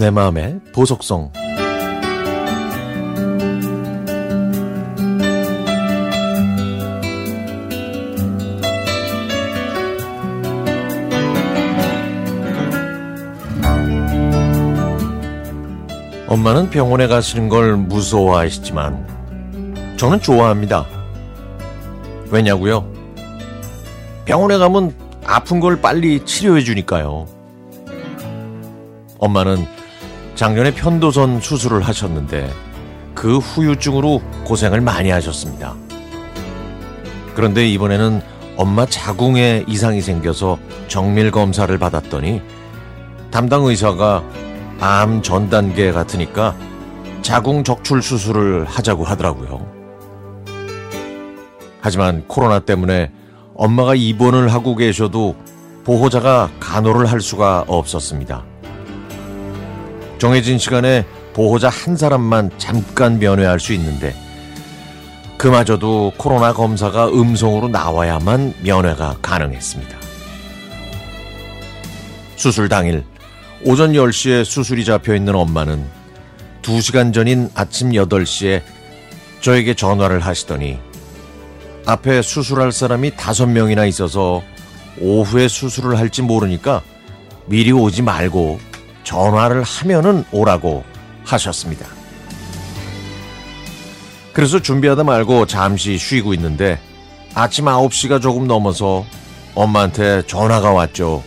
내 마음의 보석성 엄마는 병원에 가시는 걸 무서워하시지만 저는 좋아합니다. 왜냐고요? 병원에 가면 아픈 걸 빨리 치료해 주니까요. 엄마는 작년에 편도선 수술을 하셨는데 그 후유증으로 고생을 많이 하셨습니다. 그런데 이번에는 엄마 자궁에 이상이 생겨서 정밀 검사를 받았더니 담당 의사가 암 전 단계 같으니까 자궁 적출 수술을 하자고 하더라고요. 하지만 코로나 때문에 엄마가 입원을 하고 계셔도 보호자가 간호를 할 수가 없었습니다. 정해진 시간에 보호자 한 사람만 잠깐 면회할 수 있는데 그마저도 코로나 검사가 음성으로 나와야만 면회가 가능했습니다. 수술 당일 오전 10시에 수술이 잡혀 있는 엄마는 2시간 전인 아침 8시에 저에게 전화를 하시더니 앞에 수술할 사람이 5명이나 있어서 오후에 수술을 할지 모르니까 미리 오지 말고 전화를 하면은 오라고 하셨습니다. 그래서 준비하다 말고 잠시 쉬고 있는데 아침 9시가 조금 넘어서 엄마한테 전화가 왔죠.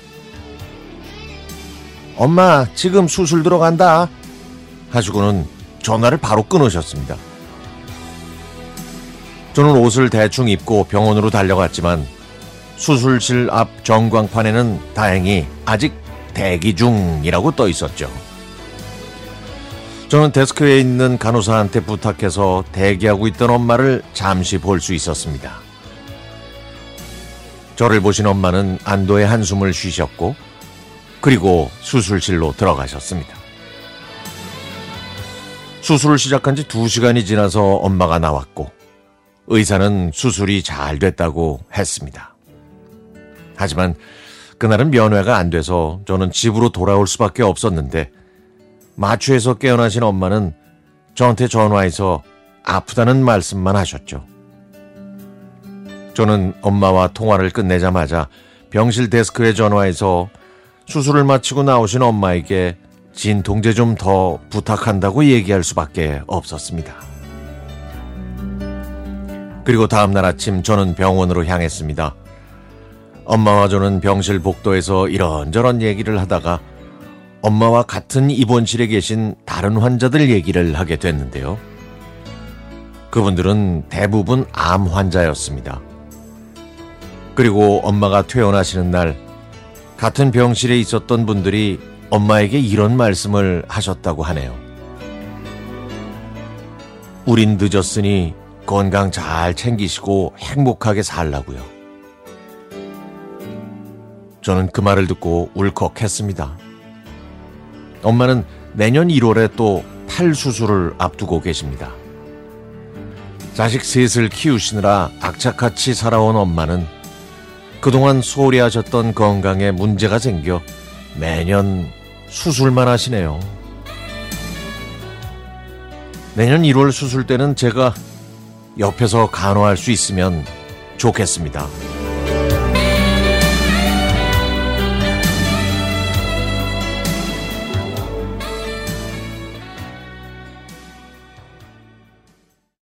엄마, 지금 수술 들어간다. 하시고는 전화를 바로 끊으셨습니다. 저는 옷을 대충 입고 병원으로 달려갔지만 수술실 앞 전광판에는 다행히 아직 대기 중이라고 떠 있었죠. 저는 데스크에 있는 간호사한테 부탁해서 대기하고 있던 엄마를 잠시 볼 수 있었습니다. 저를 보신 엄마는 안도의 한숨을 쉬셨고 그리고 수술실로 들어가셨습니다. 수술을 시작한 지 2시간이 지나서 엄마가 나왔고 의사는 수술이 잘 됐다고 했습니다. 하지만 그날은 면회가 안 돼서 저는 집으로 돌아올 수밖에 없었는데 마취에서 깨어나신 엄마는 저한테 전화해서 아프다는 말씀만 하셨죠. 저는 엄마와 통화를 끝내자마자 병실 데스크에 전화해서 수술을 마치고 나오신 엄마에게 진통제 좀 더 부탁한다고 얘기할 수밖에 없었습니다. 그리고 다음날 아침 저는 병원으로 향했습니다. 엄마와 저는 병실 복도에서 이런저런 얘기를 하다가 엄마와 같은 입원실에 계신 다른 환자들 얘기를 하게 됐는데요. 그분들은 대부분 암 환자였습니다. 그리고 엄마가 퇴원하시는 날 같은 병실에 있었던 분들이 엄마에게 이런 말씀을 하셨다고 하네요. 우린 늦었으니 건강 잘 챙기시고 행복하게 살라고요. 저는 그 말을 듣고 울컥했습니다. 엄마는 내년 1월에 또 팔 수술을 앞두고 계십니다. 자식 셋을 키우시느라 악착같이 살아온 엄마는 그동안 소홀히 하셨던 건강에 문제가 생겨 매년 수술만 하시네요. 내년 1월 수술 때는 제가 옆에서 간호할 수 있으면 좋겠습니다.